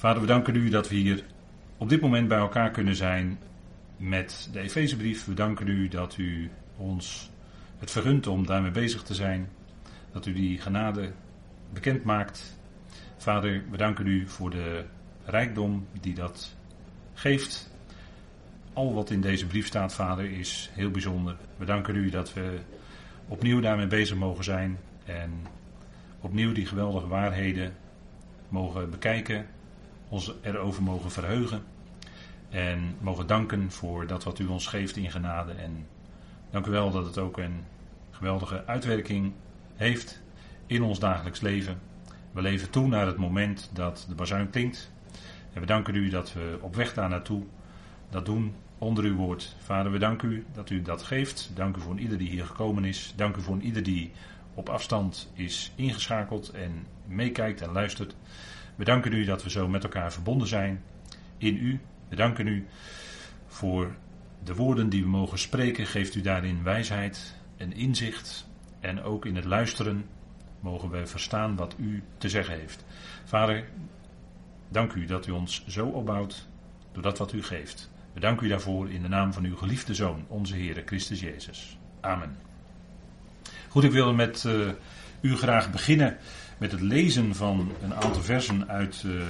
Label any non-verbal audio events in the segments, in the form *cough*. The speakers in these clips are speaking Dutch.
Vader, we danken u dat we hier op dit moment bij elkaar kunnen zijn met de Efezebrief. We danken u dat u ons het vergunt om daarmee bezig te zijn. Dat u die genade bekend maakt. Vader, we danken u voor de rijkdom die dat geeft. Al wat in deze brief staat, Vader, is heel bijzonder. We danken u dat we opnieuw daarmee bezig mogen zijn en opnieuw die geweldige waarheden mogen bekijken, ons erover mogen verheugen en mogen danken voor dat wat u ons geeft in genade. En dank u wel dat het ook een geweldige uitwerking heeft in ons dagelijks leven. We leven toe naar het moment dat de bazuin klinkt. En we danken u dat we op weg daar naartoe dat doen onder uw woord. Vader, we danken u dat u dat geeft. Dank u voor ieder die hier gekomen is. Dank u voor ieder die op afstand is ingeschakeld en meekijkt en luistert. We danken u dat we zo met elkaar verbonden zijn in u. We danken u voor de woorden die we mogen spreken. Geeft u daarin wijsheid en inzicht. En ook in het luisteren mogen we verstaan wat u te zeggen heeft. Vader, dank u dat u ons zo opbouwt door dat wat u geeft. We danken u daarvoor in de naam van uw geliefde Zoon, onze Heer Christus Jezus. Amen. Goed, ik wil met uh, u graag beginnen met het lezen van een aantal versen uit uh,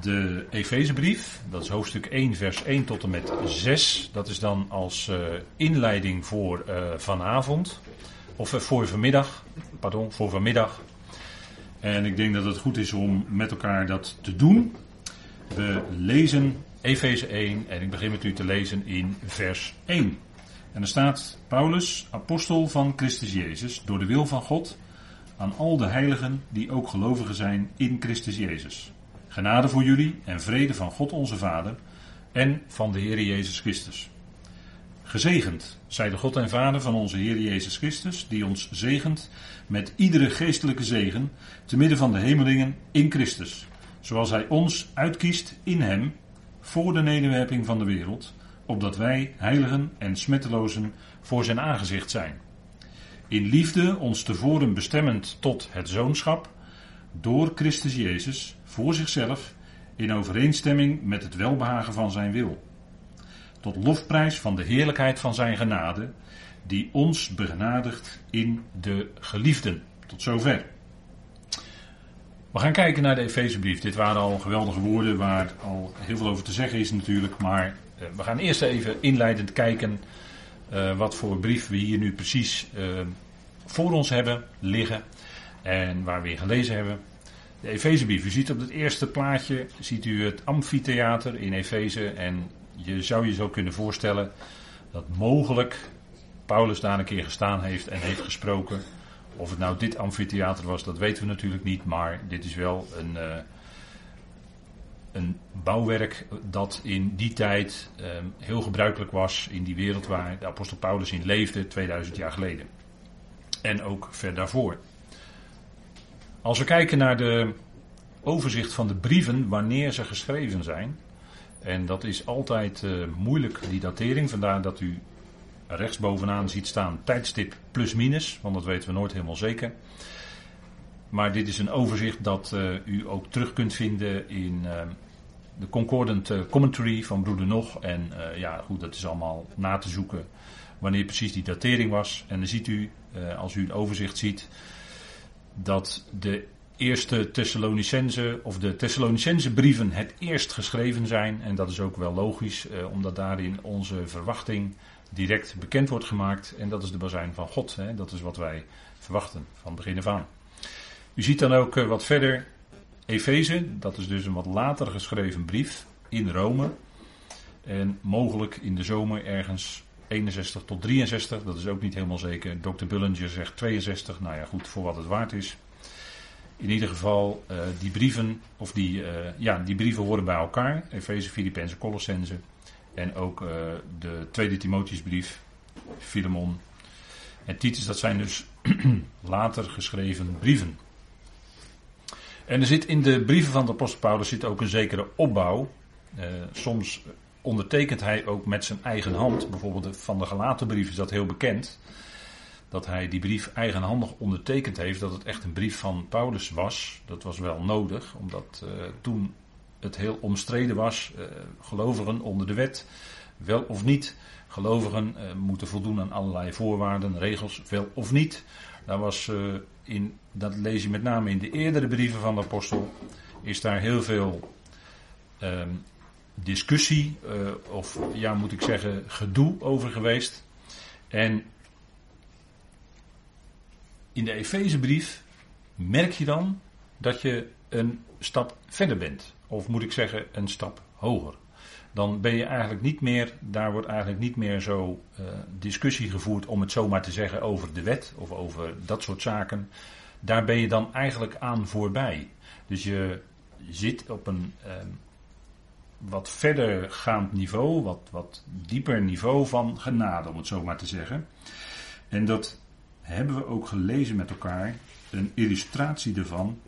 de Efezebrief. Dat is hoofdstuk 1, vers 1 tot en met 6. Dat is dan als uh, inleiding voor vanavond. Of voor vanmiddag. Pardon, voor vanmiddag. En ik denk dat het goed is om met elkaar dat te doen. We lezen Efeze 1 en ik begin met u te lezen in vers 1. En er staat Paulus, apostel van Christus Jezus, door de wil van God, aan al de heiligen die ook gelovigen zijn in Christus Jezus. Genade voor jullie en vrede van God onze Vader en van de Heer Jezus Christus. Gezegend zij de God en Vader van onze Heer Jezus Christus, die ons zegent met iedere geestelijke zegen, te midden van de hemelingen in Christus, zoals Hij ons uitkiest in Hem voor de nederwerping van de wereld, opdat wij heiligen en smettelozen voor zijn aangezicht zijn. In liefde ons tevoren bestemmend tot het zoonschap, door Christus Jezus, voor zichzelf, in overeenstemming met het welbehagen van zijn wil. Tot lofprijs van de heerlijkheid van zijn genade, die ons begenadigt in de geliefden. Tot zover. We gaan kijken naar de Efezebrief. Dit waren al geweldige woorden waar al heel veel over te zeggen is natuurlijk. Maar uh, we gaan eerst even inleidend kijken uh, wat voor brief we hier nu precies uh, voor ons hebben liggen. En waar we in gelezen hebben. De Efezebrief. U ziet op het eerste plaatje ziet u het amfitheater in Efeze. En je zou je zo kunnen voorstellen dat mogelijk Paulus daar een keer gestaan heeft en heeft gesproken. Of het nou dit amfitheater was, dat weten we natuurlijk niet. Maar dit is wel een, uh, een bouwwerk dat in die tijd uh, heel gebruikelijk was in die wereld waar de apostel Paulus in leefde, 2000 jaar geleden. En ook ver daarvoor. Als we kijken naar de overzicht van de brieven, wanneer ze geschreven zijn. En dat is altijd uh, moeilijk, die datering. Vandaar dat u rechtsbovenaan ziet staan tijdstip plus minus, want dat weten we nooit helemaal zeker. Maar dit is een overzicht dat uh, u ook terug kunt vinden in uh, de Concordant Commentary van Broeder Nog. En ja, goed, dat is allemaal na te zoeken wanneer precies die datering was. En dan ziet u, als u een overzicht ziet, dat de eerste Thessalonicense of de Thessalonicense brieven het eerst geschreven zijn. En dat is ook wel logisch, omdat daarin onze verwachting direct bekend wordt gemaakt. En dat is de bazijn van God. Hè? Dat is wat wij verwachten van begin af aan. U ziet dan ook uh, wat verder Efeze. Dat is dus een wat later geschreven brief in Rome. En mogelijk in de zomer ergens 61 tot 63. Dat is ook niet helemaal zeker. Dr. Bullinger zegt 62. Nou ja, goed, voor wat het waard is. In ieder geval, uh, die brieven, of die, uh, ja, die brieven horen bij elkaar. Efeze, Filippenzen, Colossense. En ook uh, de tweede Timotheusbrief, Filemon en Titus, dat zijn dus *clears throat* later geschreven brieven. En er zit in de brieven van de apostel Paulus zit ook een zekere opbouw. Soms ondertekent hij ook met zijn eigen hand. Bijvoorbeeld van de gelaten brief is dat heel bekend. dat hij die brief eigenhandig ondertekend heeft, dat het echt een brief van Paulus was. Dat was wel nodig, omdat uh, toen het heel omstreden was, uh, gelovigen onder de wet, wel of niet. Gelovigen uh, moeten voldoen aan allerlei voorwaarden, regels, wel of niet. Daar was in, dat lees je met name in de eerdere brieven van de apostel, is daar heel veel ehm, discussie, of ja moet ik zeggen, gedoe over geweest. En in de Efezebrief merk je dan dat je een stap verder bent. Of moet ik zeggen, een stap hoger. Dan ben je eigenlijk niet meer, daar wordt eigenlijk niet meer zo uh, discussie gevoerd, om het zomaar te zeggen, over de wet of over dat soort zaken. Daar ben je dan eigenlijk aan voorbij. Dus je zit op een uh, wat verdergaand niveau, wat, wat dieper niveau van genade, om het zo maar te zeggen. En dat hebben we ook gelezen met elkaar. Een illustratie daarvan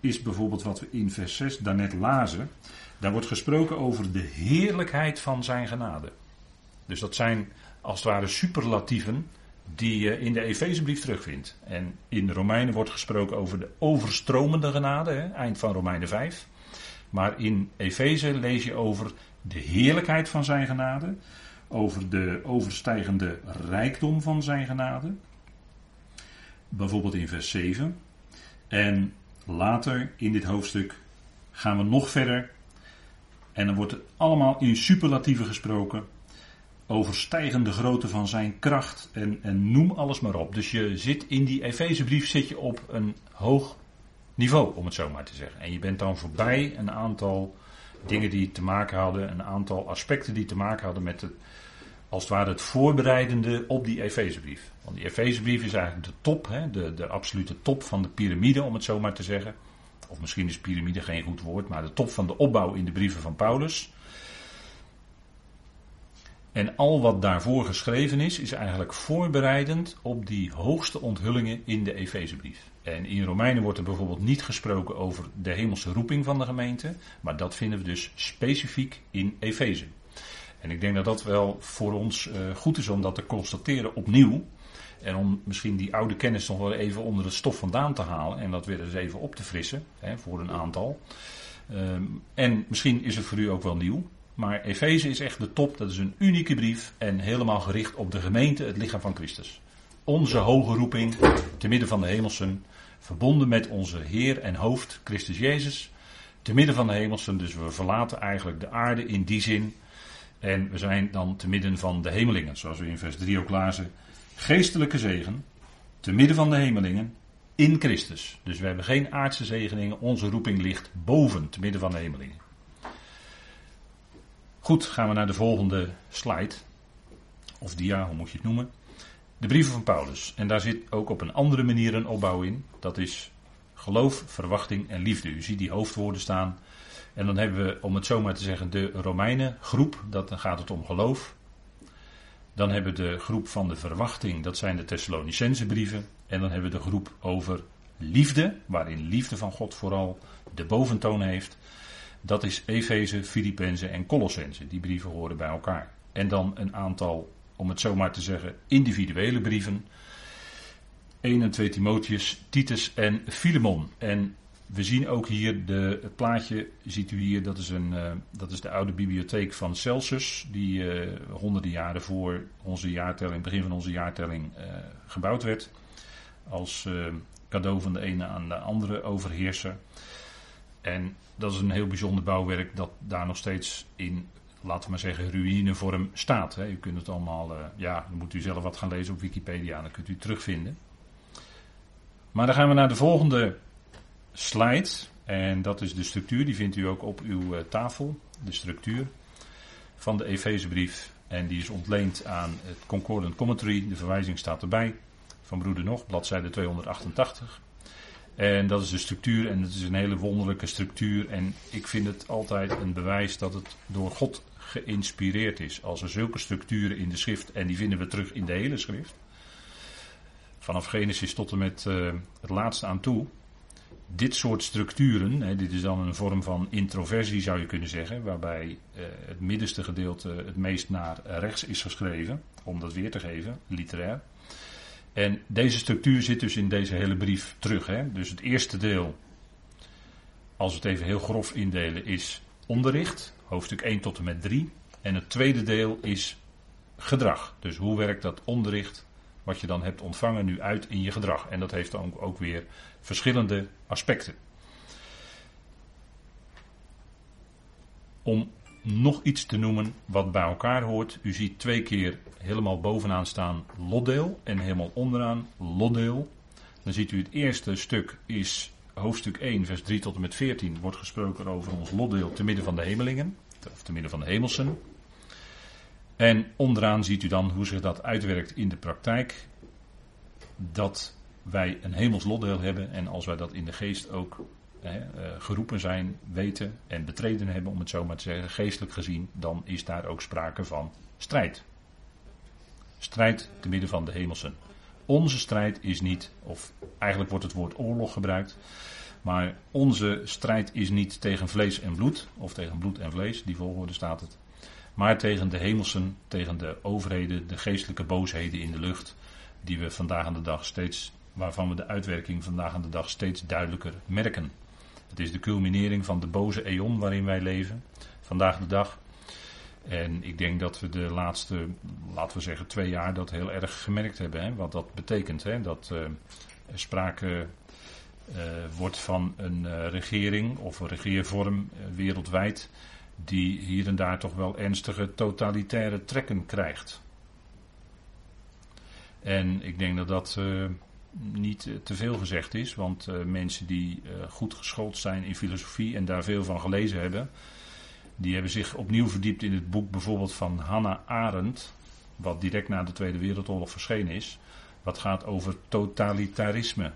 is bijvoorbeeld wat we in vers 6 daarnet lazen. Daar wordt gesproken over de heerlijkheid van zijn genade. Dus dat zijn als het ware superlatieven die je in de Efezebrief terugvindt. En in de Romeinen wordt gesproken over de overstromende genade, hè, eind van Romeinen 5. Maar in Efeze lees je over de heerlijkheid van zijn genade, over de overstijgende rijkdom van zijn genade bijvoorbeeld in vers 7. En later in dit hoofdstuk gaan we nog verder. En dan wordt het allemaal in superlatieven gesproken. Over stijgende grootte van zijn kracht. En, en noem alles maar op. Dus je zit in die Efezebrief zit je op een hoog niveau, om het zo maar te zeggen. En je bent dan voorbij een aantal dingen die te maken hadden. Een aantal aspecten die te maken hadden met het als het ware het voorbereidende op die Efezebrief. Want die Efezebrief is eigenlijk de top, hè, de, de absolute top van de piramide, om het zo maar te zeggen. Of misschien is piramide geen goed woord, maar de top van de opbouw in de brieven van Paulus. En al wat daarvoor geschreven is, is eigenlijk voorbereidend op die hoogste onthullingen in de Efezebrief. En in Romeinen wordt er bijvoorbeeld niet gesproken over de hemelse roeping van de gemeente, maar dat vinden we dus specifiek in Efeze. En ik denk dat dat wel voor ons uh, goed is om dat te constateren opnieuw. En om misschien die oude kennis nog wel even onder het stof vandaan te halen. En dat weer eens even op te frissen. Hè, voor een aantal. Um, en misschien is het voor u ook wel nieuw. Maar Efeze is echt de top. Dat is een unieke brief. En helemaal gericht op de gemeente, het lichaam van Christus. Onze hoge roeping, te midden van de hemelsen. Verbonden met onze Heer en hoofd, Christus Jezus. Te midden van de hemelsen. Dus we verlaten eigenlijk de aarde in die zin en we zijn dan te midden van de hemelingen, zoals we in vers 3 ook lazen. Geestelijke zegen, te midden van de hemelingen, in Christus. Dus we hebben geen aardse zegeningen, onze roeping ligt boven, te midden van de hemelingen. Goed, gaan we naar de volgende slide. Of dia, hoe moet je het noemen. De brieven van Paulus. En daar zit ook op een andere manier een opbouw in. Dat is geloof, verwachting en liefde. U ziet die hoofdwoorden staan. En dan hebben we, om het zo maar te zeggen, de Romeinen groep, dat, dan gaat het om geloof. Dan hebben we de groep van de verwachting, dat zijn de Thessalonicense brieven. En dan hebben we de groep over liefde, waarin liefde van God vooral de boventoon heeft. Dat is Efeze, Filippenzen en Colossense. Die brieven horen bij elkaar. En dan een aantal, om het zo maar te zeggen, individuele brieven. 1 en 2 Timotheus, Titus en Filemon. En we zien ook hier de, het plaatje, ziet u hier, dat is, een, uh, dat is de oude bibliotheek van Celsus, die uh, honderden jaren voor onze jaartelling, begin van onze jaartelling, uh, gebouwd werd. Als cadeau van de ene aan de andere overheerser. En dat is een heel bijzonder bouwwerk dat daar nog steeds in, laten we maar zeggen, ruïnevorm staat. Hè. U kunt het allemaal, ja, dan moet u zelf wat gaan lezen op Wikipedia, dan kunt u het terugvinden. Maar dan gaan we naar de volgende slide. En dat is de structuur, die vindt u ook op uw uh, tafel. De structuur van de Efezebrief. En die is ontleend aan het Concordant Commentary. De verwijzing staat erbij. Van Broeder Nog, bladzijde 288. En dat is de structuur en het is een hele wonderlijke structuur. En ik vind het altijd een bewijs dat het door God geïnspireerd is. Als er zulke structuren in de schrift, en die vinden we terug in de hele schrift. Vanaf Genesis tot en met uh, het laatste aan toe dit soort structuren, hè, dit is dan een vorm van introversie zou je kunnen zeggen, waarbij eh, het middenste gedeelte het meest naar rechts is geschreven, om dat weer te geven, literair. En deze structuur zit dus in deze hele brief terug. Hè? Dus het eerste deel, als we het even heel grof indelen, is onderricht, hoofdstuk 1 tot en met 3. En het tweede deel is gedrag. Dus hoe werkt dat onderricht, wat je dan hebt ontvangen, nu uit in je gedrag? En dat heeft dan ook weer verschillende aspecten. Om nog iets te noemen wat bij elkaar hoort. U ziet twee keer helemaal bovenaan staan lotdeel en helemaal onderaan lotdeel. Dan ziet u het eerste stuk is hoofdstuk 1, vers 3 tot en met 14. Wordt gesproken over ons lotdeel te midden van de hemelingen, of te midden van de hemelsen. En onderaan ziet u dan hoe zich dat uitwerkt in de praktijk. Dat wij een hemels lotdeel hebben en als wij dat in de geest ook hè, eh, geroepen zijn, weten en betreden hebben, om het zo maar te zeggen, geestelijk gezien, dan is daar ook sprake van strijd. Strijd te midden van de hemelsen. Onze strijd is niet, of eigenlijk wordt het woord oorlog gebruikt, maar onze strijd is niet tegen vlees en bloed, of tegen bloed en vlees, die volgorde staat het, maar tegen de hemelsen, tegen de overheden, de geestelijke boosheden in de lucht, die we vandaag aan de dag steeds, waarvan we de uitwerking vandaag aan de dag steeds duidelijker merken. Het is de culminering van de boze eon waarin wij leven, vandaag de dag. En ik denk dat we de laatste, laten we zeggen, twee jaar dat heel erg gemerkt hebben. Hè? Wat dat betekent. Hè? Dat uh, er sprake uh, wordt van een uh, regering of een regeervorm wereldwijd. die hier en daar toch wel ernstige totalitaire trekken krijgt. En ik denk dat dat niet te veel gezegd is, want mensen die goed geschoold zijn in filosofie en daar veel van gelezen hebben die hebben zich opnieuw verdiept in het boek bijvoorbeeld van Hannah Arendt, wat direct na de Tweede Wereldoorlog verschenen is, wat gaat over totalitarisme.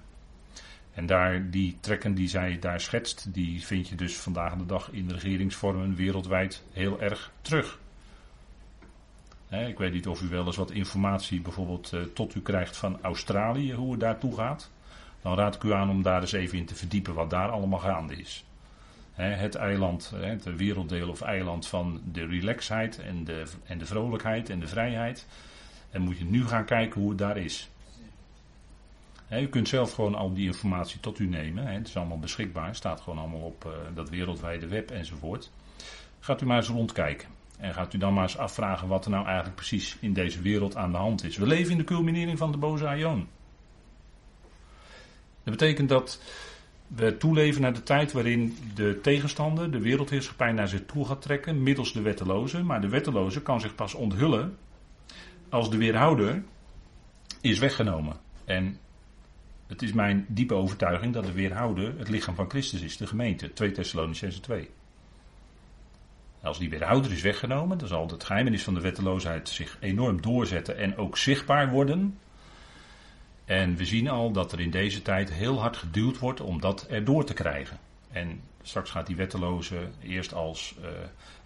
En daar, die trekken die zij daar schetst, die vind je dus vandaag de dag in regeringsvormen wereldwijd heel erg terug. ik weet niet of u wel eens wat informatie bijvoorbeeld eh, tot u krijgt van Australië, hoe het daartoe gaat. Dan raad ik u aan om daar eens even in te verdiepen wat daar allemaal gaande is het eiland, het werelddeel of eiland van de relaxheid en de, en de vrolijkheid en de vrijheid. En moet je nu gaan kijken hoe het daar is. u kunt zelf gewoon al die informatie tot u nemen. het is allemaal beschikbaar. staat gewoon allemaal op uh, dat wereldwijde web enzovoort. Gaat u maar eens rondkijken. En gaat u dan maar eens afvragen wat er nou eigenlijk precies in deze wereld aan de hand is. We leven in de culminering van de boze aion. Dat betekent dat we toeleven naar de tijd waarin de tegenstander, de wereldheerschappij, naar zich toe gaat trekken middels de wetteloze. Maar de wetteloze kan zich pas onthullen als de weerhouder is weggenomen. En het is mijn diepe overtuiging dat de weerhouder het lichaam van Christus is, de gemeente. 2 Thessalonicense 2. Als die weerhouder is weggenomen, dan zal het geheimenis van de wetteloosheid zich enorm doorzetten en ook zichtbaar worden. En we zien al dat er in deze tijd heel hard geduwd wordt om dat erdoor te krijgen. En straks gaat die wetteloze eerst als uh,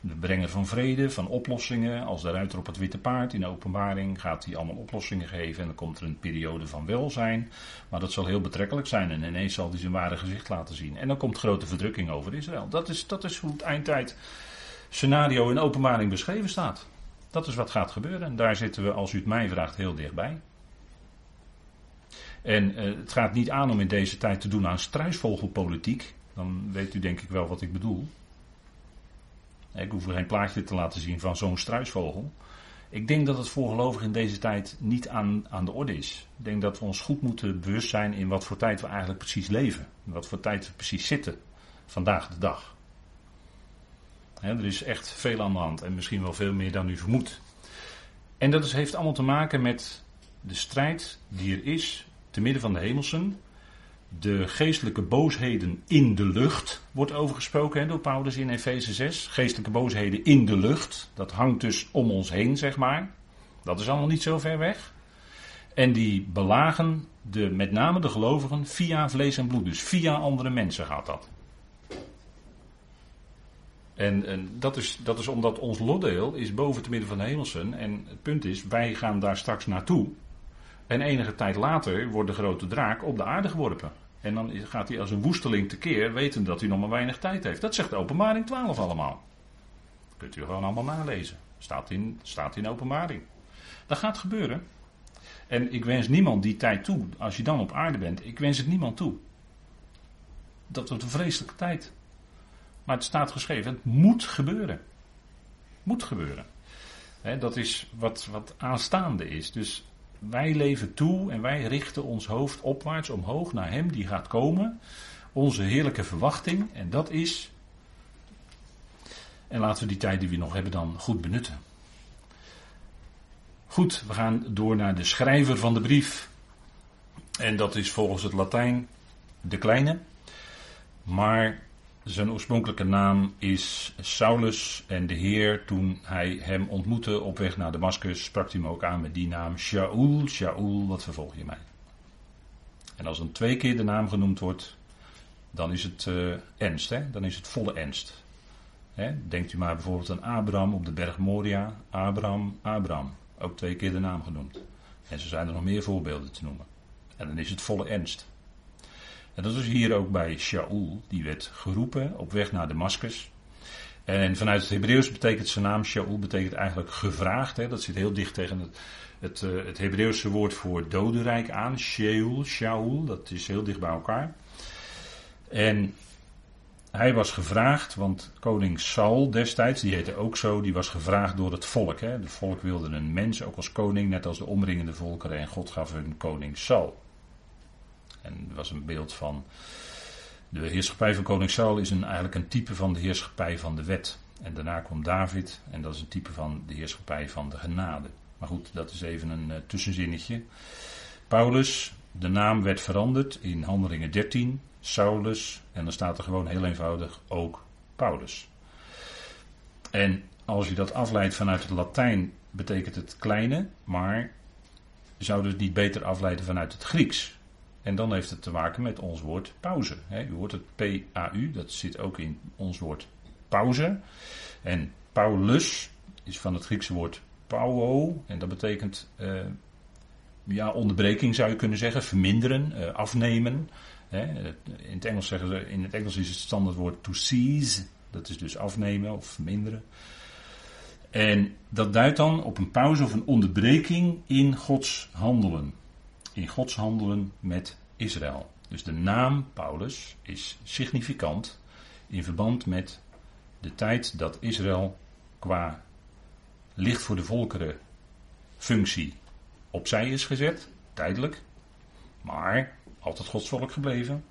de brenger van vrede, van oplossingen, als de ruiter op het witte paard in de openbaring gaat hij allemaal oplossingen geven en dan komt er een periode van welzijn. Maar dat zal heel betrekkelijk zijn en ineens zal hij zijn ware gezicht laten zien. En dan komt grote verdrukking over Israël. Dat is, dat is hoe het eindtijd scenario in openbaring beschreven staat. Dat is wat gaat gebeuren. En daar zitten we, als u het mij vraagt, heel dichtbij. En uh, het gaat niet aan om in deze tijd te doen aan struisvogelpolitiek. Dan weet u denk ik wel wat ik bedoel. Ik hoef er geen plaatje te laten zien van zo'n struisvogel. Ik denk dat het voor gelovigen in deze tijd niet aan, aan de orde is. Ik denk dat we ons goed moeten bewust zijn in wat voor tijd we eigenlijk precies leven. In wat voor tijd we precies zitten. Vandaag de dag. er is echt veel aan de hand en misschien wel veel meer dan u vermoedt. En dat heeft allemaal te maken met de strijd die er is te midden van de hemelsen. De geestelijke boosheden in de lucht wordt overgesproken door Paulus in Efeze 6. Geestelijke boosheden in de lucht. Dat hangt dus om ons heen, zeg maar. Dat is allemaal niet zo ver weg. En die belagen de, met name de gelovigen via vlees en bloed. Dus via andere mensen gaat dat. En, en, dat, is, dat is omdat ons lotdeel is boven te midden van de hemelsen. En het punt is, wij gaan daar straks naartoe. En enige tijd later wordt de grote draak op de aarde geworpen. En dan gaat hij als een woesteling tekeer, weten dat hij nog maar weinig tijd heeft. Dat zegt openbaring 12 allemaal. Dat kunt u gewoon allemaal nalezen. Staat in, staat in openbaring. Dat gaat gebeuren. En ik wens niemand die tijd toe, als je dan op aarde bent, ik wens het niemand toe. Dat wordt een vreselijke tijd. Maar het staat geschreven, het moet gebeuren. Moet gebeuren. dat is wat, wat aanstaande is. Dus wij leven toe en wij richten ons hoofd opwaarts omhoog naar Hem die gaat komen. Onze heerlijke verwachting. En dat is. En laten we die tijd die we nog hebben dan goed benutten. Goed, we gaan door naar de schrijver van de brief. En dat is volgens het Latijn de kleine. Maar zijn oorspronkelijke naam is Saulus en de Heer, toen hij hem ontmoette op weg naar Damascus, sprak hij hem ook aan met die naam Shaul, Shaul, wat vervolg je mij? En als dan twee keer de naam genoemd wordt, dan is het uh, ernst, hè? dan is het volle ernst. Hè? Denkt u maar bijvoorbeeld aan Abraham op de berg Moria, Abraham, Abraham, ook twee keer de naam genoemd. En zo zijn er nog meer voorbeelden te noemen. En dan is het volle ernst. En dat is hier ook bij Shaul, die werd geroepen op weg naar Damascus. En vanuit het Hebreeuws betekent zijn naam Shaul betekent eigenlijk gevraagd. Hè? Dat zit heel dicht tegen het, het, uh, het Hebreeuwse woord voor dodenrijk aan. Sheol, Shaul, dat is heel dicht bij elkaar. En hij was gevraagd, want koning Saul destijds, die heette ook zo, die was gevraagd door het volk. Hè? Het volk wilde een mens ook als koning, net als de omringende volkeren. En God gaf hun koning Saul. En er was een beeld van. De heerschappij van koning Saul is een, eigenlijk een type van de heerschappij van de wet. En daarna komt David, en dat is een type van de heerschappij van de genade. Maar goed, dat is even een uh, tussenzinnetje. Paulus, de naam werd veranderd in Handelingen 13, Saulus, en dan staat er gewoon heel eenvoudig ook Paulus. En als je dat afleidt vanuit het Latijn, betekent het kleine, maar zouden het niet beter afleiden vanuit het Grieks? En dan heeft het te maken met ons woord pauze. U hoort het P-A-U, dat zit ook in ons woord pauze. En Paulus is van het Griekse woord pauo. En dat betekent uh, ja, onderbreking zou je kunnen zeggen, verminderen, uh, afnemen. In het, Engels zeggen ze, in het Engels is het standaardwoord to cease. Dat is dus afnemen of verminderen. En dat duidt dan op een pauze of een onderbreking in Gods handelen in Gods handelen met Israël. Dus de naam Paulus is significant in verband met de tijd dat Israël qua licht voor de volkeren functie opzij is gezet, tijdelijk, maar altijd Gods volk gebleven.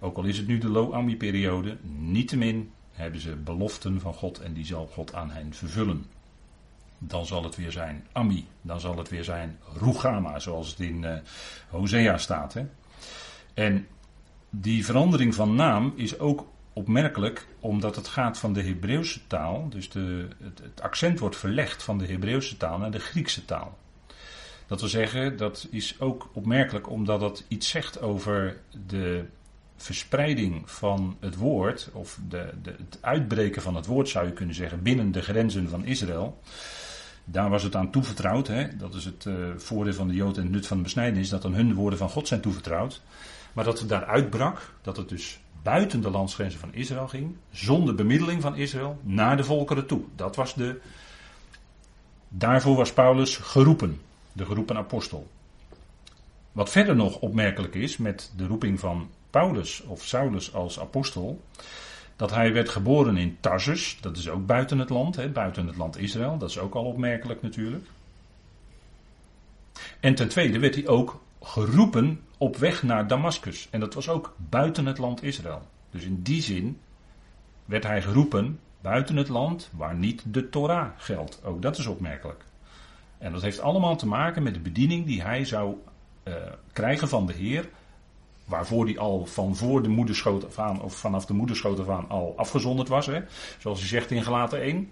Ook al is het nu de Lo-Ami-periode, niettemin hebben ze beloften van God en die zal God aan hen vervullen dan zal het weer zijn Ami, dan zal het weer zijn Rugama, zoals het in uh, Hosea staat. Hè. En die verandering van naam is ook opmerkelijk omdat het gaat van de Hebreeuwse taal, dus de, het, het, accent wordt verlegd van de Hebreeuwse taal naar de Griekse taal. Dat wil zeggen, dat is ook opmerkelijk omdat dat iets zegt over de verspreiding van het woord, of de, de, het uitbreken van het woord zou je kunnen zeggen, binnen de grenzen van Israël. Daar was het aan toevertrouwd. Hè? Dat is het uh, voordeel van de Jood en het nut van de besnijdenis. Dat aan hun de woorden van God zijn toevertrouwd. Maar dat het daar uitbrak. Dat het dus buiten de landsgrenzen van Israël ging. Zonder bemiddeling van Israël. Naar de volkeren toe. Dat was de. Daarvoor was Paulus geroepen. De geroepen apostel. Wat verder nog opmerkelijk is met de roeping van Paulus of Saulus als apostel dat hij werd geboren in Tarsus, dat is ook buiten het land, hè, buiten het land Israël, dat is ook al opmerkelijk natuurlijk. En ten tweede werd hij ook geroepen op weg naar Damascus, en dat was ook buiten het land Israël. Dus in die zin werd hij geroepen buiten het land waar niet de Torah geldt. Ook dat is opmerkelijk. En dat heeft allemaal te maken met de bediening die hij zou uh, krijgen van de Heer waarvoor die al van voor de moederschoot af aan, of vanaf de moederschoot af aan al afgezonderd was. Hè? Zoals hij zegt in Gelaten 1.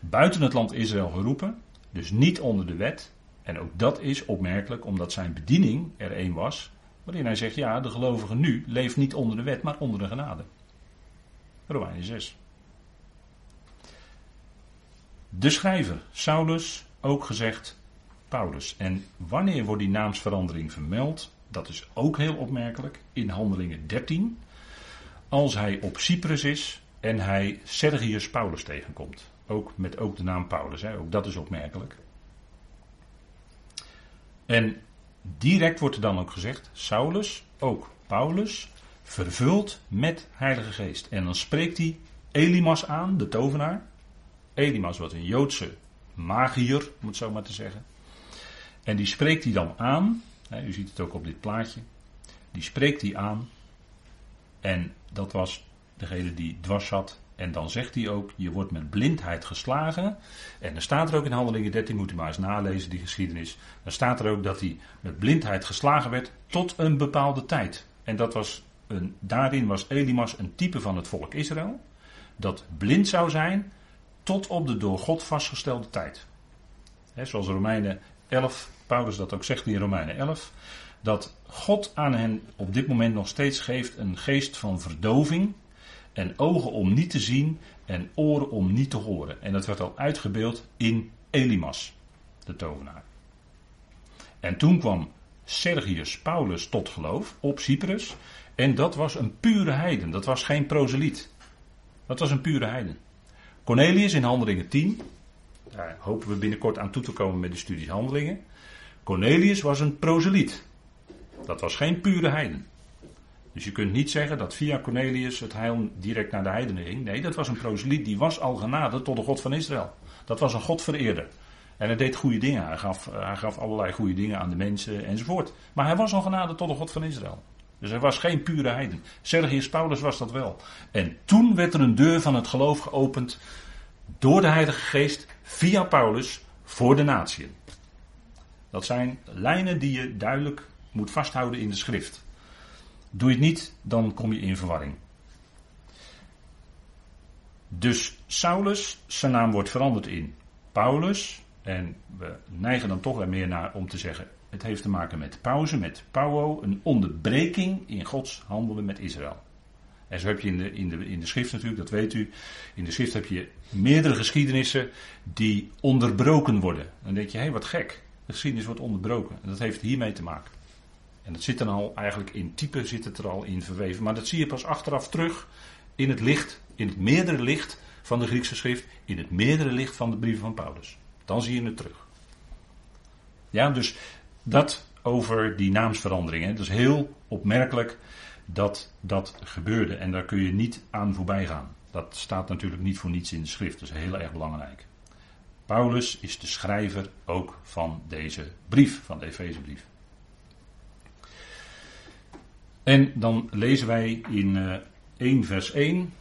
Buiten het land Israël geroepen, dus niet onder de wet. En ook dat is opmerkelijk, omdat zijn bediening er één was, waarin hij zegt, ja, de gelovige nu leeft niet onder de wet, maar onder de genade. Romeinen 6. De schrijver, Saulus, ook gezegd Paulus. En wanneer wordt die naamsverandering vermeld? Dat is ook heel opmerkelijk, in Handelingen 13, als hij op Cyprus is en hij Sergius Paulus tegenkomt. Ook met ook de naam Paulus, hè, ook dat is opmerkelijk. En direct wordt er dan ook gezegd, Saulus, ook Paulus, vervuld met Heilige Geest. En dan spreekt hij Elimas aan, de tovenaar. Elimas was een Joodse magier, om het zo maar te zeggen. En die spreekt hij dan aan. U ziet het ook op dit plaatje. Die spreekt hij aan. En dat was degene die dwars zat. En dan zegt hij ook: Je wordt met blindheid geslagen. En dan staat er ook in Handelingen 13, moet u maar eens nalezen, die geschiedenis. Dan staat er ook dat hij met blindheid geslagen werd tot een bepaalde tijd. En dat was een, daarin was Elimas een type van het volk Israël. Dat blind zou zijn tot op de door God vastgestelde tijd. Zoals Romeinen 11, Paulus dat ook zegt in Romeinen 11. Dat God aan hen op dit moment nog steeds geeft een geest van verdoving. En ogen om niet te zien en oren om niet te horen. En dat werd al uitgebeeld in Elimas, de tovenaar. En toen kwam Sergius Paulus tot geloof op Cyprus. En dat was een pure heiden. Dat was geen proseliet. Dat was een pure heiden. Cornelius in Handelingen 10. Daar hopen we binnenkort aan toe te komen met de studie Handelingen. Cornelius was een proseliet. Dat was geen pure heiden. Dus je kunt niet zeggen dat via Cornelius het heil direct naar de heidenen ging. Nee, dat was een proseliet. Die was al genade tot de God van Israël. Dat was een Godvereerder. En hij deed goede dingen. Hij gaf, hij gaf allerlei goede dingen aan de mensen enzovoort. Maar hij was al genade tot de God van Israël. Dus hij was geen pure heiden. Sergius Paulus was dat wel. En toen werd er een deur van het geloof geopend door de Heilige Geest via Paulus voor de natieën. Dat zijn lijnen die je duidelijk moet vasthouden in de schrift. Doe je het niet, dan kom je in verwarring. Dus Saulus, zijn naam wordt veranderd in Paulus. En we neigen dan toch er meer naar om te zeggen het heeft te maken met pauze, met pauwo, een onderbreking in Gods handelen met Israël. En zo heb je in de, in, de, in de schrift natuurlijk, dat weet u. In de schrift heb je meerdere geschiedenissen die onderbroken worden. Dan denk je, hé, wat gek. De geschiedenis wordt onderbroken. En dat heeft hiermee te maken. En dat zit dan al eigenlijk in type, zit het er al in verweven. Maar dat zie je pas achteraf terug in het licht, in het meerdere licht van de Griekse schrift, in het meerdere licht van de brieven van Paulus. Dan zie je het terug. Ja, dus dat over die naamsveranderingen. Het is heel opmerkelijk dat dat gebeurde en daar kun je niet aan voorbij gaan. Dat staat natuurlijk niet voor niets in de schrift, dat is heel erg belangrijk. Paulus is de schrijver ook van deze brief, van de Efezebrief. En dan lezen wij in 1 eh, vers 1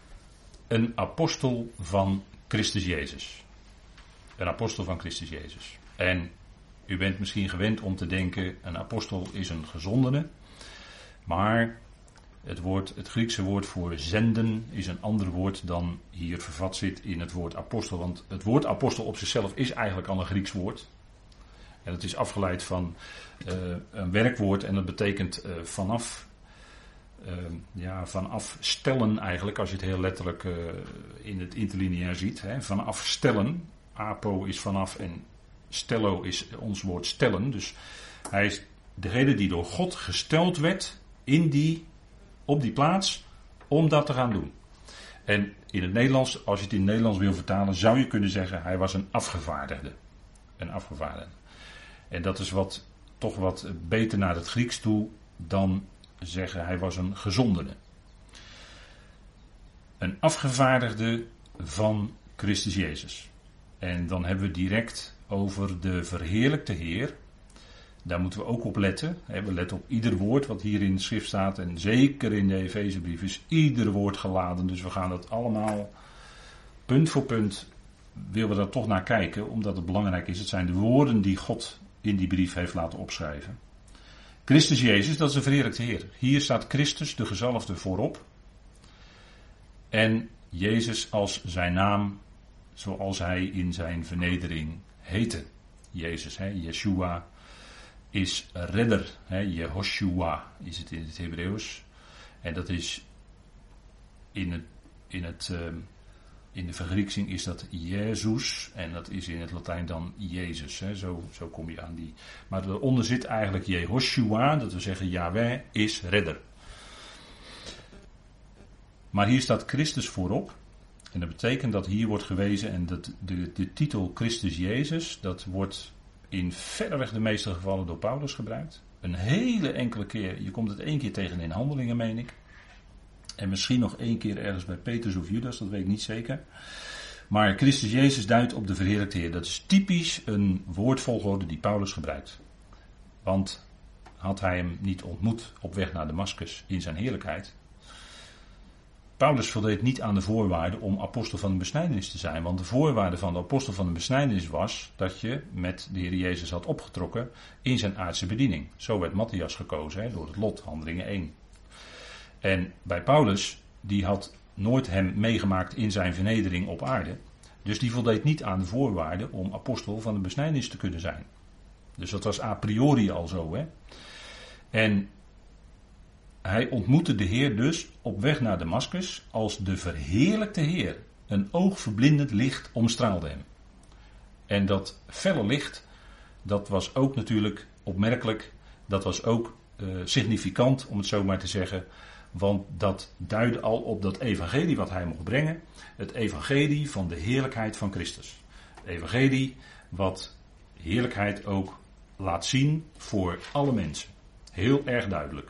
een apostel van Christus Jezus. Een apostel van Christus Jezus. En u bent misschien gewend om te denken, een apostel is een gezondene. Maar het, woord, het Griekse woord voor zenden is een ander woord dan hier vervat zit in het woord apostel. Want het woord apostel op zichzelf is eigenlijk al een Grieks woord. En het is afgeleid van uh, een werkwoord en dat betekent uh, vanaf, uh, ja, vanaf stellen eigenlijk, als je het heel letterlijk in het interlineair ziet. Hè, vanaf stellen, apo is vanaf en Stello is ons woord stellen. Dus hij is degene die door God gesteld werd in die, op die plaats om dat te gaan doen. En in het Nederlands, als je het in het Nederlands wil vertalen, zou je kunnen zeggen hij was een afgevaardigde. Een afgevaardigde. En dat is wat, toch wat beter naar het Grieks toe dan zeggen hij was een gezondene. Een afgevaardigde van Christus Jezus. En dan hebben we direct over de verheerlijkte Heer. Daar moeten we ook op letten. We letten op ieder woord wat hier in de schrift staat. En zeker in de Efezebrief is ieder woord geladen. Dus we gaan dat allemaal punt voor punt willen we daar toch naar kijken. Omdat het belangrijk is. Het zijn de woorden die God in die brief heeft laten opschrijven. Christus Jezus, dat is de verheerlijkte Heer. Hier staat Christus, de gezalfde, voorop. En Jezus als zijn naam, zoals hij in zijn vernedering heette. Jezus, hè, Yeshua is redder. Hè, Jehoshua is het in het Hebreeuws. En dat is in, het, in, het, uh, in de vergrieksing is dat Jezus. En dat is in het Latijn dan Jezus. Hè, zo, zo kom je aan die. Maar eronder zit eigenlijk Jehoshua. Dat we zeggen Yahweh is redder. Maar hier staat Christus voorop. En dat betekent dat hier wordt gewezen, en dat de, de titel Christus Jezus, dat wordt in verreweg de meeste gevallen door Paulus gebruikt. Een hele enkele keer, je komt het één keer tegen in handelingen, meen ik. En misschien nog één keer ergens bij Petrus of Judas, dat weet ik niet zeker. Maar Christus Jezus duidt op de verheerlijkte Heer. Dat is typisch een woordvolgorde die Paulus gebruikt. Want had hij hem niet ontmoet op weg naar Damascus in zijn heerlijkheid. Paulus voldeed niet aan de voorwaarden om apostel van de besnijdenis te zijn. Want de voorwaarde van de apostel van de besnijdenis was dat je met de Heer Jezus had opgetrokken in zijn aardse bediening. Zo werd Matthias gekozen door het lot, handelingen 1. En bij Paulus, die had nooit hem meegemaakt in zijn vernedering op aarde. Dus die voldeed niet aan de voorwaarden om apostel van de besnijdenis te kunnen zijn. Dus dat was a priori al zo. Hè? En hij ontmoette de Heer dus op weg naar Damascus als de verheerlijkte Heer. Een oogverblindend licht omstraalde hem. En dat felle licht, dat was ook natuurlijk opmerkelijk, dat was ook uh, significant, om het zo maar te zeggen, want dat duidde al op dat evangelie wat hij mocht brengen. Het evangelie van de heerlijkheid van Christus. Het evangelie wat heerlijkheid ook laat zien voor alle mensen. Heel erg duidelijk.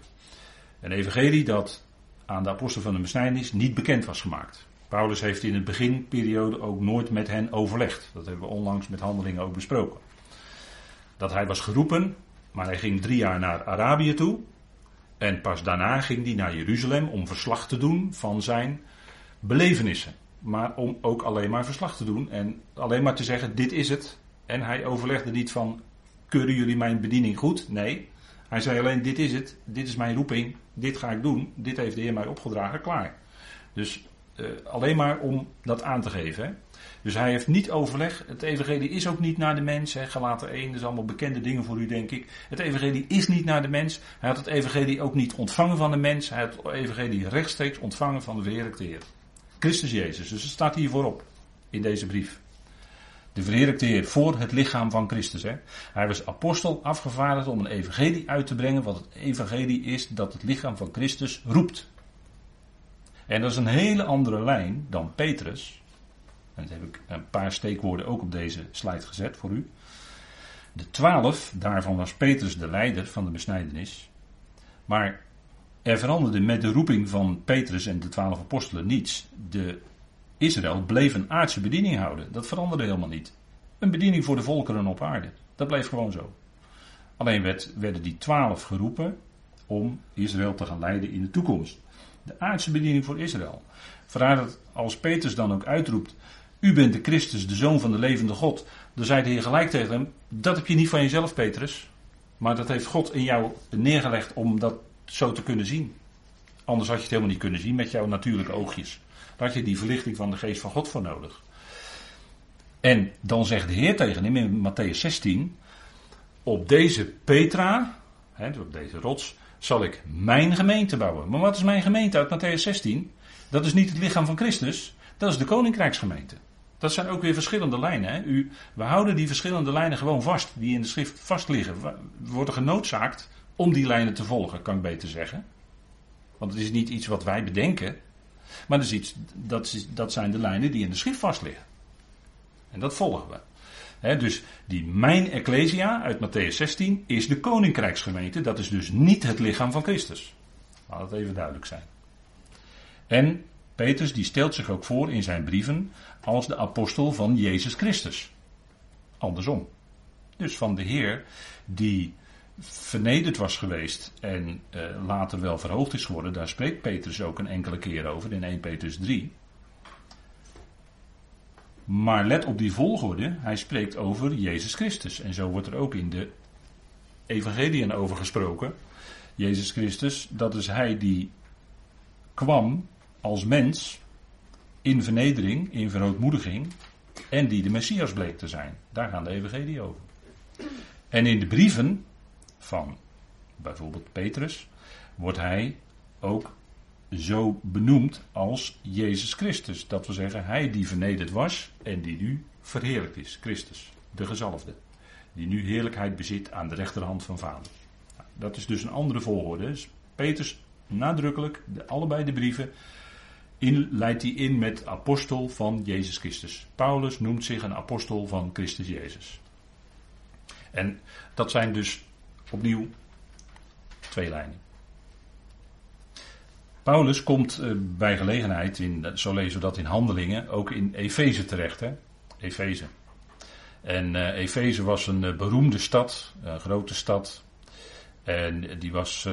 Een evangelie dat aan de apostel van de besnijdenis niet bekend was gemaakt. Paulus heeft in het beginperiode ook nooit met hen overlegd. Dat hebben we onlangs met handelingen ook besproken. Dat hij was geroepen, maar hij ging drie jaar naar Arabië toe. En pas daarna ging hij naar Jeruzalem om verslag te doen van zijn belevenissen. Maar om ook alleen maar verslag te doen en alleen maar te zeggen: dit is het. En hij overlegde niet van: keuren jullie mijn bediening goed? Nee. Hij zei alleen: dit is het, dit is mijn roeping, dit ga ik doen, dit heeft de Heer mij opgedragen, klaar. Dus uh, alleen maar om dat aan te geven. Hè? Dus hij heeft niet overleg. Het evangelie is ook niet naar de mens. Hè. Galaten 1, dat is allemaal bekende dingen voor u, denk ik. Het evangelie is niet naar de mens. Hij had het evangelie ook niet ontvangen van de mens. Hij had het evangelie rechtstreeks ontvangen van de verheerlijkte Heer. Christus Jezus. Dus het staat hier voorop in deze brief. De verheerlijkte Heer voor het lichaam van Christus. Hè. Hij was apostel afgevaardigd om een evangelie uit te brengen. Wat het evangelie is dat het lichaam van Christus roept. En dat is een hele andere lijn dan Petrus. En dat heb ik een paar steekwoorden ook op deze slide gezet voor u. De twaalf, daarvan was Petrus de leider van de besnijdenis. Maar er veranderde met de roeping van Petrus en de twaalf apostelen niets. De Israël bleef een aardse bediening houden. Dat veranderde helemaal niet. Een bediening voor de volkeren op aarde. Dat bleef gewoon zo. Alleen werd, werden die twaalf geroepen om Israël te gaan leiden in de toekomst. De aardse bediening voor Israël. Vandaar dat als Petrus dan ook uitroept: U bent de Christus, de zoon van de levende God. Dan zei de Heer gelijk tegen hem: Dat heb je niet van jezelf, Petrus. Maar dat heeft God in jou neergelegd om dat zo te kunnen zien. Anders had je het helemaal niet kunnen zien met jouw natuurlijke oogjes. Daar had je die verlichting van de geest van God voor nodig. En dan zegt de Heer tegen hem in Matthäus 16: Op deze Petra, hè, op deze rots, zal ik mijn gemeente bouwen. Maar wat is mijn gemeente uit Matthäus 16? Dat is niet het lichaam van Christus, dat is de koninkrijksgemeente. Dat zijn ook weer verschillende lijnen. Hè? U, we houden die verschillende lijnen gewoon vast, die in de schrift vast liggen. We worden genoodzaakt om die lijnen te volgen, kan ik beter zeggen. Want het is niet iets wat wij bedenken, maar dat, iets, dat, dat zijn de lijnen die in de schrift vast liggen. En dat volgen we dus die mijn Ecclesia uit Matthäus 16 is de koninkrijksgemeente. Dat is dus niet het lichaam van Christus. Laat het even duidelijk zijn. En Petrus die stelt zich ook voor in zijn brieven als de apostel van Jezus Christus. Andersom. Dus van de Heer die vernederd was geweest en uh, later wel verhoogd is geworden. Daar spreekt Petrus ook een enkele keer over in 1 Petrus 3. Maar let op die volgorde. Hij spreekt over Jezus Christus. En zo wordt er ook in de evangeliën over gesproken. Jezus Christus, dat is hij die kwam als mens in vernedering, in verootmoediging. En die de Messias bleek te zijn. Daar gaan de evangelie over. En in de brieven van bijvoorbeeld Petrus wordt hij ook zo benoemd als Jezus Christus. Dat wil zeggen, hij die vernederd was en die nu verheerlijkt is. Christus, de gezalfde. Die nu heerlijkheid bezit aan de rechterhand van Vader. Nou, dat is dus een andere volgorde. Dus Petrus nadrukkelijk, de, allebei de brieven, in, leidt hij in met apostel van Jezus Christus. Paulus noemt zich een apostel van Christus Jezus. En dat zijn dus opnieuw twee lijnen. Paulus komt eh, bij gelegenheid, in, zo lezen we dat in handelingen, ook in Efeze terecht. Efeze. En uh, Efeze was een beroemde stad, een grote stad. En die was,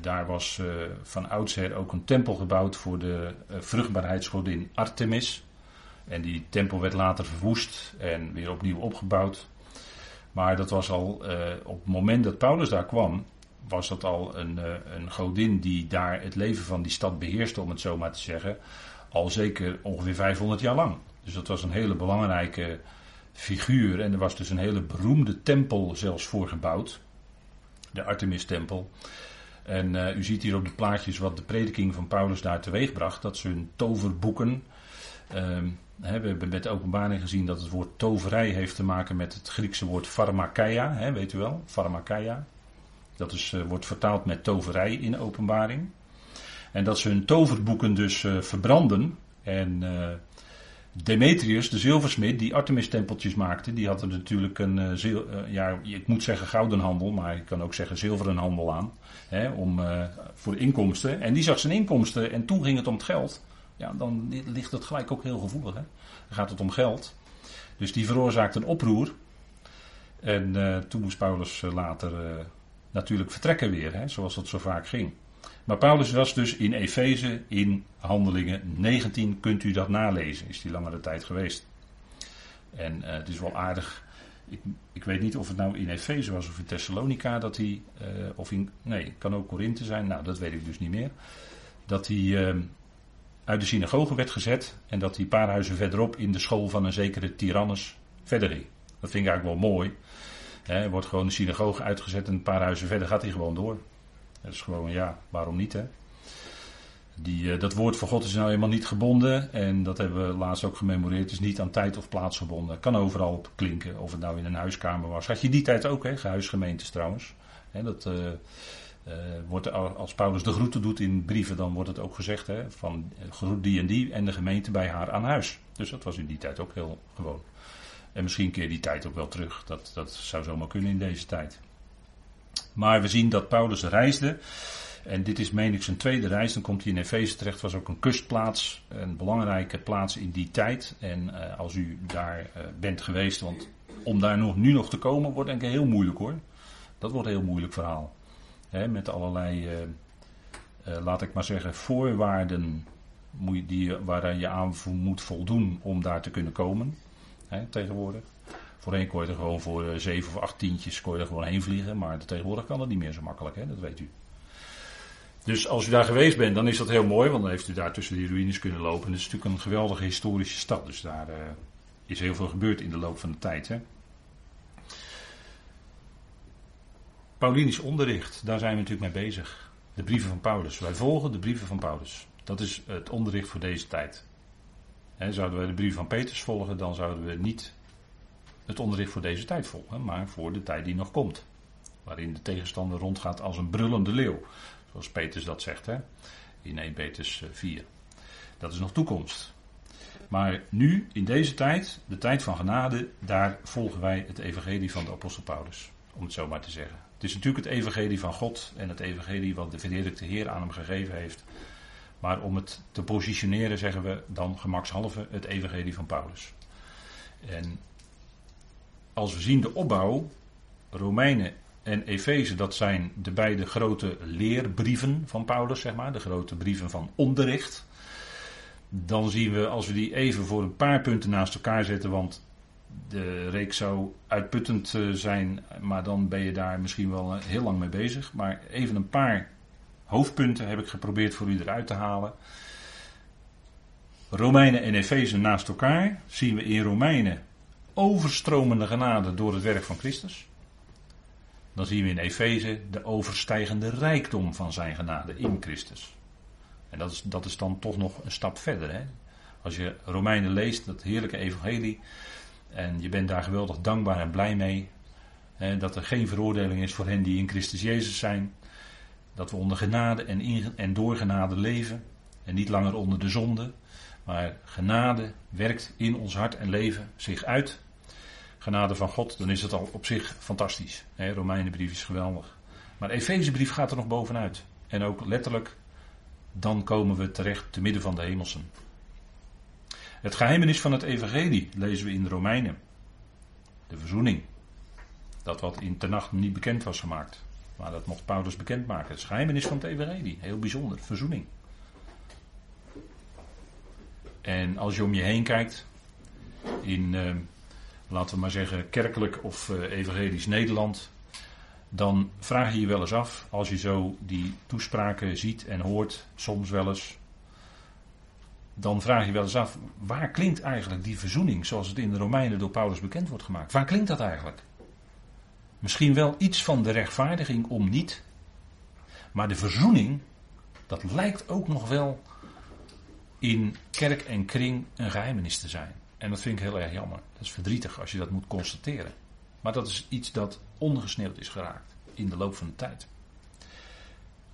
daar was van oudsher ook een tempel gebouwd voor de vruchtbaarheidsgodin Artemis. En die tempel werd later verwoest en weer opnieuw opgebouwd. Maar dat was al op het moment dat Paulus daar kwam, was dat al een, een godin die daar het leven van die stad beheerste, om het zo maar te zeggen. Al zeker ongeveer 500 jaar lang. Dus dat was een hele belangrijke figuur. En er was dus een hele beroemde tempel zelfs voor gebouwd. De Artemis-tempel. En uh, u ziet hier op de plaatjes wat de prediking van Paulus daar teweegbracht. Dat ze hun toverboeken. Hè, we hebben met de openbaring gezien dat het woord toverij heeft te maken met het Griekse woord pharmakeia. Weet u wel? Pharmakeia. Dat is, uh, wordt vertaald met toverij in openbaring. En dat ze hun toverboeken dus uh, verbranden. En Demetrius, de zilversmid, die Artemis-tempeltjes maakte, die had er natuurlijk een, ja, ik moet zeggen gouden handel, maar ik kan ook zeggen zilveren handel aan, om, uh, voor inkomsten. En die zag zijn inkomsten en toen ging het om het geld. Ja, dan ligt het gelijk ook heel gevoelig. Hè? Dan gaat het om geld. Dus die veroorzaakte een oproer. En toen moest Paulus later natuurlijk vertrekken weer, hè, zoals dat zo vaak ging. Maar Paulus was dus in Efeze in Handelingen 19, kunt u dat nalezen, is die langere tijd geweest. En het is wel aardig. Ik, ik, weet niet of het nou in Efeze was of in Thessalonica dat hij, of in, nee, het kan ook Korinthe zijn, nou dat weet ik dus niet meer. Dat hij uh, uit de synagoge werd gezet en dat een paar huizen verderop in de school van een zekere Tyrannus verder ging. Dat vind ik eigenlijk wel mooi. He, wordt gewoon de synagoge uitgezet en een paar huizen verder gaat hij gewoon door. Dat is gewoon, ja, waarom niet hè? Die, uh, dat woord van God is nou helemaal niet gebonden. En dat hebben we laatst ook gememoreerd. Is niet aan tijd of plaats gebonden. Kan overal op klinken. Of het nou in een huiskamer was. Had je die tijd ook, hè? Gehuisgemeentes trouwens. Hè, dat uh, uh, wordt, als Paulus de groeten doet in brieven, dan wordt het ook gezegd: hè, van groet die en die en de gemeente bij haar aan huis. Dus dat was in die tijd ook heel gewoon. En misschien keer die tijd ook wel terug. Dat, dat zou zomaar kunnen in deze tijd. Maar we zien dat Paulus reisde. En dit is meen ik zijn tweede reis. Dan komt hij in Efeze terecht. was ook een kustplaats. Een belangrijke plaats in die tijd. En uh, als u daar bent geweest. Want om daar nog, nu nog te komen wordt denk ik heel moeilijk hoor. Dat wordt een heel moeilijk verhaal. He, met allerlei, uh, laat ik maar zeggen, voorwaarden die, waaraan je aan moet voldoen om daar te kunnen komen. He, tegenwoordig. Voorheen kon je er gewoon voor uh, zeven of acht tientjes kon gewoon heen vliegen. Maar tegenwoordig kan dat niet meer zo makkelijk, hè? dat weet u. Dus als u daar geweest bent, dan is dat heel mooi, want dan heeft u daar tussen die ruïnes kunnen lopen. Het is natuurlijk een geweldige historische stad, dus daar is heel veel gebeurd in de loop van de tijd. Hè? Paulinisch onderricht, daar zijn we natuurlijk mee bezig. De brieven van Paulus. Wij volgen de brieven van Paulus. Dat is het onderricht voor deze tijd. Zouden wij de brieven van Petrus volgen, dan zouden we niet het onderricht voor deze tijd volgen, maar voor de tijd die nog komt. Waarin de tegenstander rondgaat als een brullende leeuw. Zoals Petrus dat zegt in 1 Petrus 4. Eh, dat is nog toekomst. Maar nu, in deze tijd, de tijd van genade, daar volgen wij het evangelie van de apostel Paulus. Om het zo maar te zeggen. Het is natuurlijk het evangelie van God en het evangelie wat de verheerlijkte Heer aan hem gegeven heeft. Maar om het te positioneren zeggen we dan gemakshalve het evangelie van Paulus. En als we zien de opbouw, Romeinen en Efeze, dat zijn de beide grote leerbrieven van Paulus, zeg maar, de grote brieven van onderricht. Dan zien we, als we die even voor een paar punten naast elkaar zetten, want de reeks zou uitputtend eh, zijn, maar dan ben je daar misschien wel eh, heel lang mee bezig. Maar even een paar hoofdpunten heb ik geprobeerd voor u eruit te halen. Romeinen en Efeze naast elkaar zien we in Romeinen overstromende genade door het werk van Christus. Dan zien we in Efeze de overstijgende rijkdom van zijn genade in Christus. En dat is, dat is dan toch nog een stap verder. Hè? Als je Romeinen leest, dat heerlijke evangelie, en je bent daar geweldig dankbaar en blij mee, hè, dat er geen veroordeling is voor hen die in Christus Jezus zijn, dat we onder genade en, en door genade leven, en niet langer onder de zonde, maar genade werkt in ons hart en leven zich uit. genade van God, dan is het al op zich fantastisch. Hè, Romeinenbrief is geweldig. Maar Efezebrief gaat er nog bovenuit. En ook letterlijk, dan komen we terecht te midden van de hemelsen. Het geheimenis van het evangelie lezen we in de Romeinen. De verzoening. Dat wat in nacht niet bekend was gemaakt. Maar dat mocht Paulus bekendmaken. Het geheimenis van het evangelie. Heel bijzonder. Verzoening. En als je om je heen kijkt, in, uh, laten we maar zeggen, kerkelijk of uh, evangelisch Nederland, dan vraag je je wel eens af, als je zo die toespraken ziet en hoort, soms wel eens, dan vraag je wel eens af, waar klinkt eigenlijk die verzoening zoals het in de Romeinen door Paulus bekend wordt gemaakt? Waar klinkt dat eigenlijk? Misschien wel iets van de rechtvaardiging om niet, maar de verzoening, dat lijkt ook nog wel in kerk en kring een geheimenis te zijn. En dat vind ik heel erg jammer. Dat is verdrietig als je dat moet constateren. Maar dat is iets dat ondergesneeuwd is geraakt in de loop van de tijd.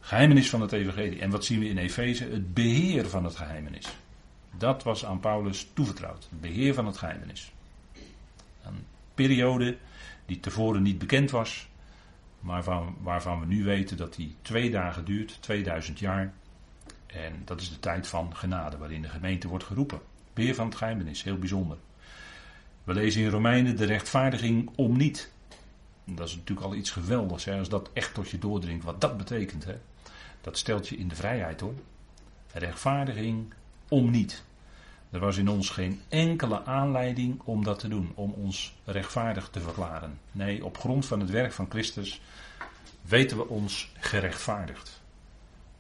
Geheimenis van het evangelie. En wat zien we in Efeze? Het beheer van het geheimenis. Dat was aan Paulus toevertrouwd. Het beheer van het geheimenis. Een periode die tevoren niet bekend was, maar van, waarvan we nu weten dat die twee dagen duurt, 2000 jaar. En dat is de tijd van genade, waarin de gemeente wordt geroepen. Beheer van het geheimenis, heel bijzonder. We lezen in Romeinen de rechtvaardiging om niet. Dat is natuurlijk al iets geweldigs, hè, als dat echt tot je doordringt, wat dat betekent. Hè. Dat stelt je in de vrijheid hoor. Rechtvaardiging om niet. Er was in ons geen enkele aanleiding om dat te doen, om ons rechtvaardig te verklaren. Nee, op grond van het werk van Christus weten we ons gerechtvaardigd.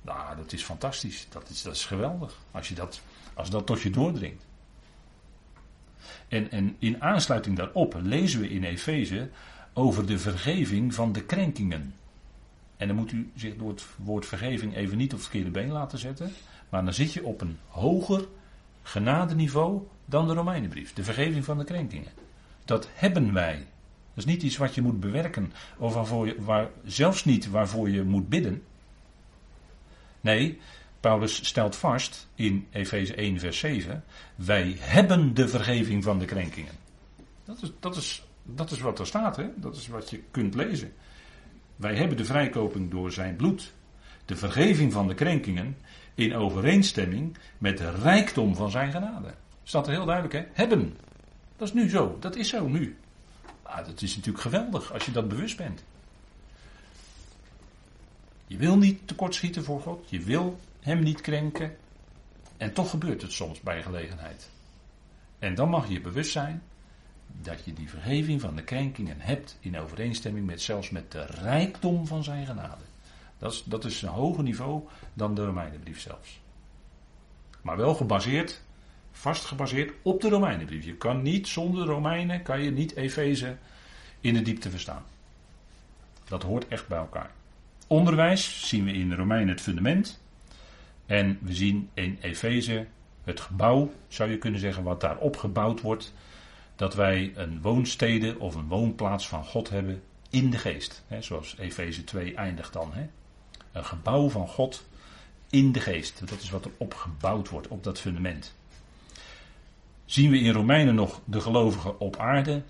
Nou, dat is fantastisch. Dat is, dat is geweldig. Als, je dat, als dat tot je doordringt. En, en in aansluiting daarop lezen we in Efeze over de vergeving van de krenkingen. En dan moet u zich door het woord vergeving even niet op het verkeerde been laten zetten. Maar dan zit je op een hoger genadeniveau dan de Romeinenbrief. De vergeving van de krenkingen. Dat hebben wij. Dat is niet iets wat je moet bewerken. Of waarvoor je, waar, zelfs niet waarvoor je moet bidden. Nee, Paulus stelt vast in Efeze 1, vers 7: Wij hebben de vergeving van de krenkingen. Dat is, dat is, dat is wat er staat, hè? dat is wat je kunt lezen. Wij hebben de vrijkoping door zijn bloed. De vergeving van de krenkingen in overeenstemming met de rijkdom van zijn genade. Staat er heel duidelijk, hè? Hebben. Dat is nu zo. Dat is zo nu. Ah, dat is natuurlijk geweldig als je dat bewust bent. Je wil niet tekortschieten voor God. Je wil hem niet krenken. En toch gebeurt het soms bij gelegenheid. En dan mag je bewust zijn dat je die vergeving van de krenkingen hebt in overeenstemming met zelfs met de rijkdom van zijn genade. Dat is, dat is een hoger niveau dan de Romeinenbrief zelfs. Maar wel gebaseerd, vast gebaseerd op de Romeinenbrief. Je kan niet zonder Romeinen, kan je niet Efeze in de diepte verstaan. Dat hoort echt bij elkaar. Onderwijs zien we in Romeinen het fundament. En we zien in Efeze het gebouw, zou je kunnen zeggen, wat daar opgebouwd wordt. Dat wij een woonstede of een woonplaats van God hebben in de geest. Zoals Efeze 2 eindigt dan. Een gebouw van God in de geest. Dat is wat er opgebouwd wordt op dat fundament. Zien we in Romeinen nog de gelovigen op aarde,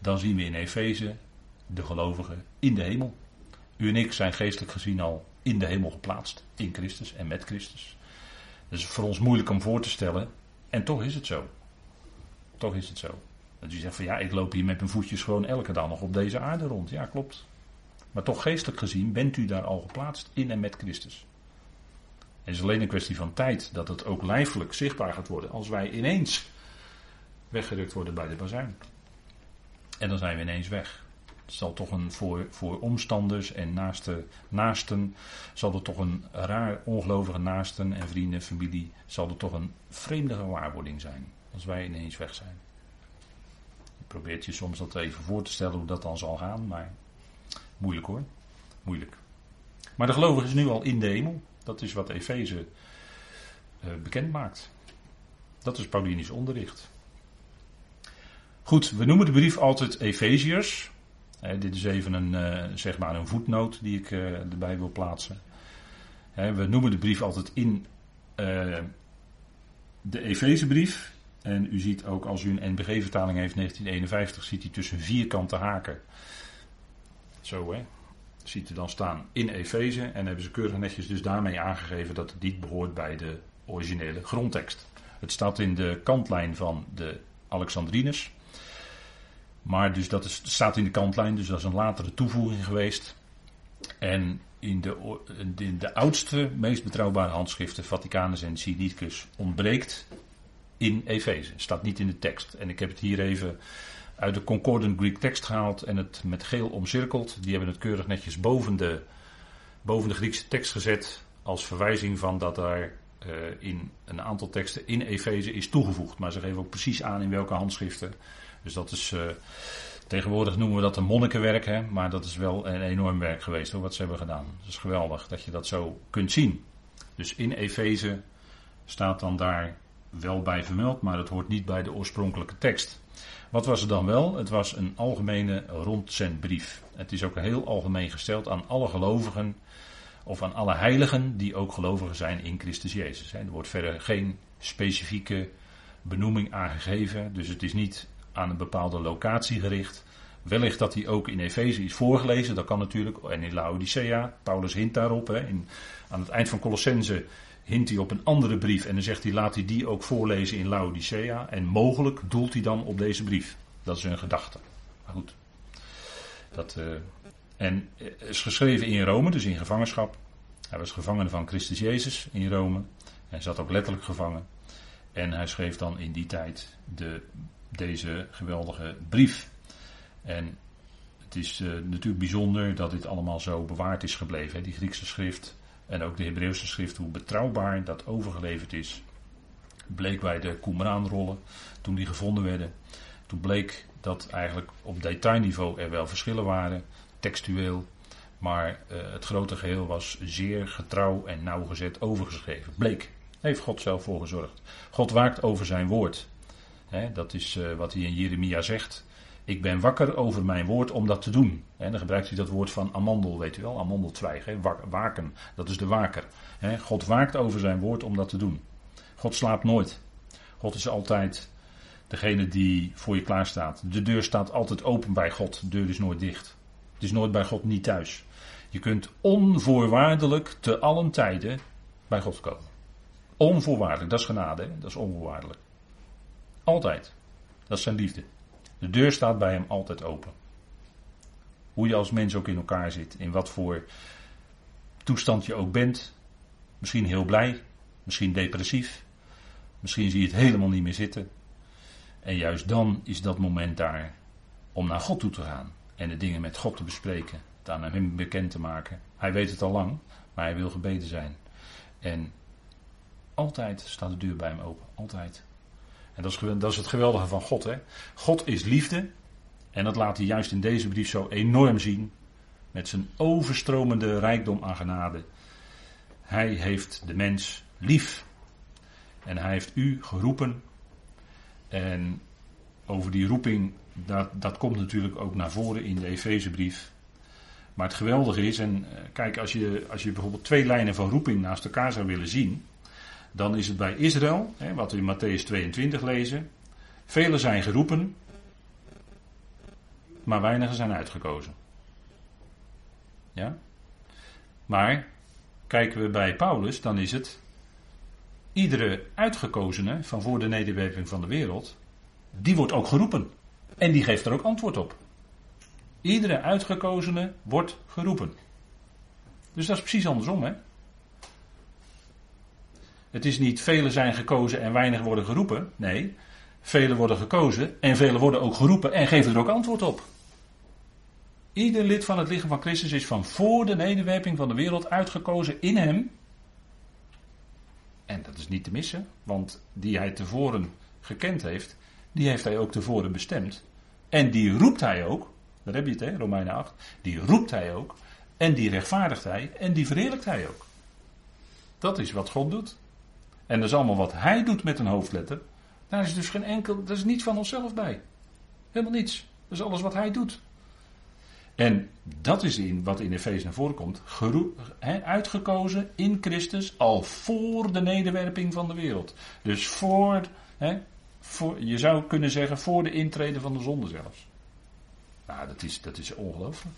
dan zien we in Efeze de gelovigen in de hemel. U en ik zijn geestelijk gezien al in de hemel geplaatst, in Christus en met Christus. Dat is voor ons moeilijk om voor te stellen, en toch is het zo. Toch is het zo. Dat u zegt van ja, ik loop hier met mijn voetjes gewoon elke dag nog op deze aarde rond. Ja, klopt. Maar toch geestelijk gezien bent u daar al geplaatst in en met Christus. Het is alleen een kwestie van tijd dat het ook lijfelijk zichtbaar gaat worden als wij ineens weggerukt worden bij de bazuin. En dan zijn we ineens weg. Het zal toch een voor, voor omstanders en naaste, naasten, zal er toch een raar ongelovige naasten en vrienden, familie, zal er toch een vreemde gewaarwording zijn als wij ineens weg zijn. Je probeert je soms dat even voor te stellen hoe dat dan zal gaan, maar Moeilijk hoor. Moeilijk. Maar de gelovige is nu al in de hemel. Dat is wat Efeze uh, bekend maakt. Dat is Paulinisch onderricht. Goed, we noemen de brief altijd Efeziërs. dit is even een, uh, zeg maar een voetnoot die ik erbij wil plaatsen. we noemen de brief altijd in de Efezebrief En u ziet ook als u een NBG-vertaling heeft, 1951, ziet u tussen vierkante haken. Zo hè. Ziet u dan staan in Efeze. En hebben ze keurig netjes dus daarmee aangegeven dat het behoort bij de originele grondtekst. Het staat in de kantlijn van de Alexandrinus. Maar dus dat is, staat in de kantlijn, dus dat is een latere toevoeging geweest. En in de, de oudste, meest betrouwbare handschriften, Vaticanus en Sinaiticus, ontbreekt in Efeze. Staat niet in de tekst. En ik heb het hier even uit de Concordant Greek tekst gehaald en het met geel omcirkeld. Die hebben het keurig netjes boven de, boven de Griekse tekst gezet. Als verwijzing van dat daar uh, in een aantal teksten in Efeze is toegevoegd. Maar ze geven ook precies aan in welke handschriften. Dus dat is. Uh, tegenwoordig noemen we dat een monnikenwerk, hè, maar dat is wel een enorm werk geweest hoor, wat ze hebben gedaan. Het is geweldig dat je dat zo kunt zien. Dus in Efeze staat dan daar wel bij vermeld, maar het hoort niet bij de oorspronkelijke tekst. Wat was het dan wel? Het was een algemene rondzendbrief. Het is ook heel algemeen gesteld aan alle gelovigen of aan alle heiligen die ook gelovigen zijn in Christus Jezus. Er wordt verder geen specifieke benoeming aangegeven, dus het is niet aan een bepaalde locatie gericht. Wellicht dat hij ook in Efeze is voorgelezen, dat kan natuurlijk, en in Laodicea. Paulus hint daarop. Hè. In, aan het eind van Colossense hint hij op een andere brief en dan zegt hij laat hij die ook voorlezen in Laodicea. En mogelijk doelt hij dan op deze brief. Dat is een gedachte. Maar goed. Dat, uh, en is geschreven in Rome, dus in gevangenschap. Hij was gevangene van Christus Jezus in Rome. Hij zat ook letterlijk gevangen. En hij schreef dan in die tijd de, deze geweldige brief. En het is uh, natuurlijk bijzonder dat dit allemaal zo bewaard is gebleven. Hè? Die Griekse schrift en ook de Hebreeuwse schrift, hoe betrouwbaar dat overgeleverd is. Bleek bij de Qumran-rollen, toen die gevonden werden. Toen bleek dat eigenlijk op detailniveau er wel verschillen waren, textueel. Maar uh, het grote geheel was zeer getrouw en nauwgezet overgeschreven. Bleek. Heeft God zelf voor gezorgd. God waakt over zijn woord. Dat is uh, wat hij in Jeremia zegt. Ik ben wakker over mijn woord om dat te doen. En dan gebruikt hij dat woord van amandel, weet u wel, amandeltwijg. He, waken, dat is de waker. God waakt over zijn woord om dat te doen. God slaapt nooit. God is altijd degene die voor je klaar staat. De deur staat altijd open bij God. De deur is nooit dicht. Het is nooit bij God niet thuis. Je kunt onvoorwaardelijk te allen tijden bij God komen. Onvoorwaardelijk, dat is genade, dat is onvoorwaardelijk. Altijd. Dat is zijn liefde. De deur staat bij hem altijd open. Hoe je als mens ook in elkaar zit, in wat voor toestand je ook bent. Misschien heel blij, misschien depressief, misschien zie je het helemaal niet meer zitten. En juist dan is dat moment daar om naar God toe te gaan en de dingen met God te bespreken, het aan hem bekend te maken. Hij weet het al lang, maar hij wil gebeden zijn. En altijd staat de deur bij hem open, altijd. En dat is, dat is het geweldige van God. Hè? God is liefde. En dat laat hij juist in deze brief zo enorm zien. Met zijn overstromende rijkdom aan genade. Hij heeft de mens lief. En hij heeft u geroepen. En over die roeping, dat, dat komt natuurlijk ook naar voren in de Efezebrief. Maar het geweldige is, en eh, kijk, als je, als je bijvoorbeeld twee lijnen van roeping naast elkaar zou willen zien dan is het bij Israël, hè, wat we in Matthäus 22 lezen. Velen zijn geroepen, maar weinigen zijn uitgekozen. Ja? Maar kijken we bij Paulus, dan is het iedere uitgekozene van voor de nederwerping van de wereld, die wordt ook geroepen. En die geeft er ook antwoord op. Iedere uitgekozene wordt geroepen. Dus dat is precies andersom, hè? Het is niet velen zijn gekozen en weinig worden geroepen. Nee, velen worden gekozen en velen worden ook geroepen en geven er ook antwoord op. Ieder lid van het lichaam van Christus is van voor de nederwerping van de wereld uitgekozen in hem. En dat is niet te missen, want die hij tevoren gekend heeft, die heeft hij ook tevoren bestemd. En die roept hij ook, daar heb je het hè, Romeinen 8, die roept hij ook. En die rechtvaardigt hij en die verheerlijkt hij ook. Dat is wat God doet. En dat is allemaal wat hij doet met een hoofdletter. Daar is dus geen enkel, dat is niets van onszelf bij. Helemaal niets. Dat is alles wat hij doet. En dat is in, wat in Efeze naar voren komt. uitgekozen in Christus al voor de nederwerping van de wereld. Dus voor, voor, je zou kunnen zeggen voor de intrede van de zonde zelfs. Nou, dat is, dat is ongelooflijk.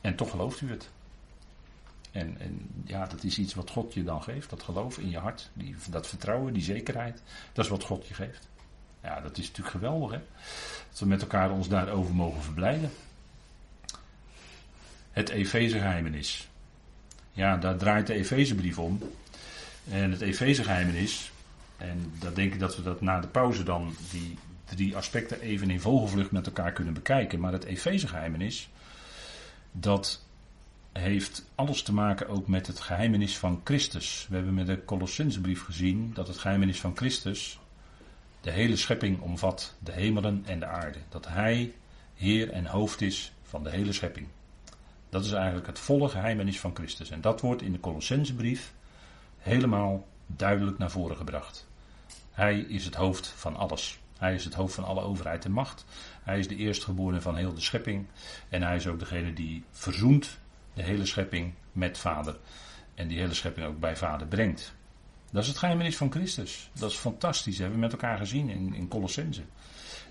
En toch gelooft u het. En, en, ja, dat is iets wat God je dan geeft. Dat geloof in je hart. Die, dat vertrouwen, die zekerheid. Dat is wat God je geeft. Ja, dat is natuurlijk geweldig hè. Dat we met elkaar ons daarover mogen verblijden. Het Efezegeheimenis. Ja, daar draait de Efezebrief om. En het Efezegeheimenis. En dan denk ik dat we dat na de pauze dan die drie aspecten even in vogelvlucht met elkaar kunnen bekijken. Maar het Efezegeheimenis, dat heeft alles te maken ook met het geheimenis van Christus. We hebben met de Colossensebrief gezien dat het geheimenis van Christus de hele schepping omvat, de hemelen en de aarde. Dat Hij Heer en hoofd is van de hele schepping. Dat is eigenlijk het volle geheimenis van Christus. En dat wordt in de Colossensebrief helemaal duidelijk naar voren gebracht. Hij is het hoofd van alles. Hij is het hoofd van alle overheid en macht. Hij is de eerstgeborene van heel de schepping. En hij is ook degene die verzoent de hele schepping met Vader. En die hele schepping ook bij Vader brengt. Dat is het geheimenis van Christus. Dat is fantastisch. Dat hebben we met elkaar gezien in, in Colossense.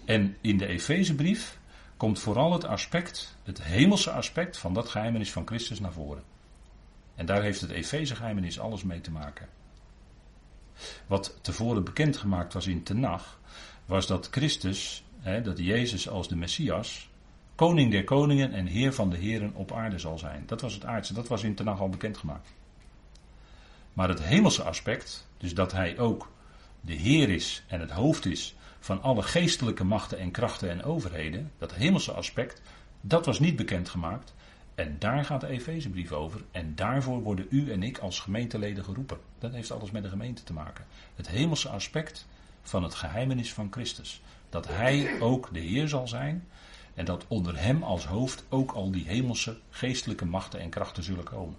En in de Efezebrief komt vooral het aspect, het hemelse aspect van dat geheimenis van Christus naar voren. En daar heeft het Efeze geheimenis alles mee te maken. Wat tevoren bekendgemaakt was in Tenach, was dat Christus, hè, dat Jezus als de Messias, koning der koningen en heer van de heren op aarde zal zijn. Dat was het aardse, dat was in Tenach al bekendgemaakt. Maar het hemelse aspect, dus dat hij ook de heer is en het hoofd is van alle geestelijke machten en krachten en overheden, dat hemelse aspect, dat was niet bekendgemaakt. En daar gaat de Efezebrief over. En daarvoor worden u en ik als gemeenteleden geroepen. Dat heeft alles met de gemeente te maken. Het hemelse aspect van het geheimenis van Christus. Dat Hij ook de Heer zal zijn. En dat onder Hem als hoofd ook al die hemelse geestelijke machten en krachten zullen komen.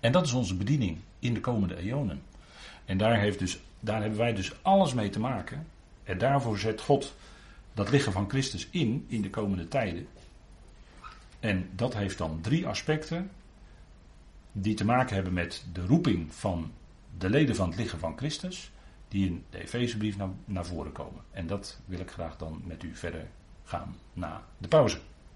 En dat is onze bediening in de komende eonen. En daar, heeft dus, daar hebben wij dus alles mee te maken. En daarvoor zet God dat lichaam van Christus in, in de komende tijden. En dat heeft dan drie aspecten die te maken hebben met de roeping van de leden van het lichaam van Christus, die in de Efezebrief naar, naar voren komen. En dat wil ik graag dan met u verder gaan na de pauze.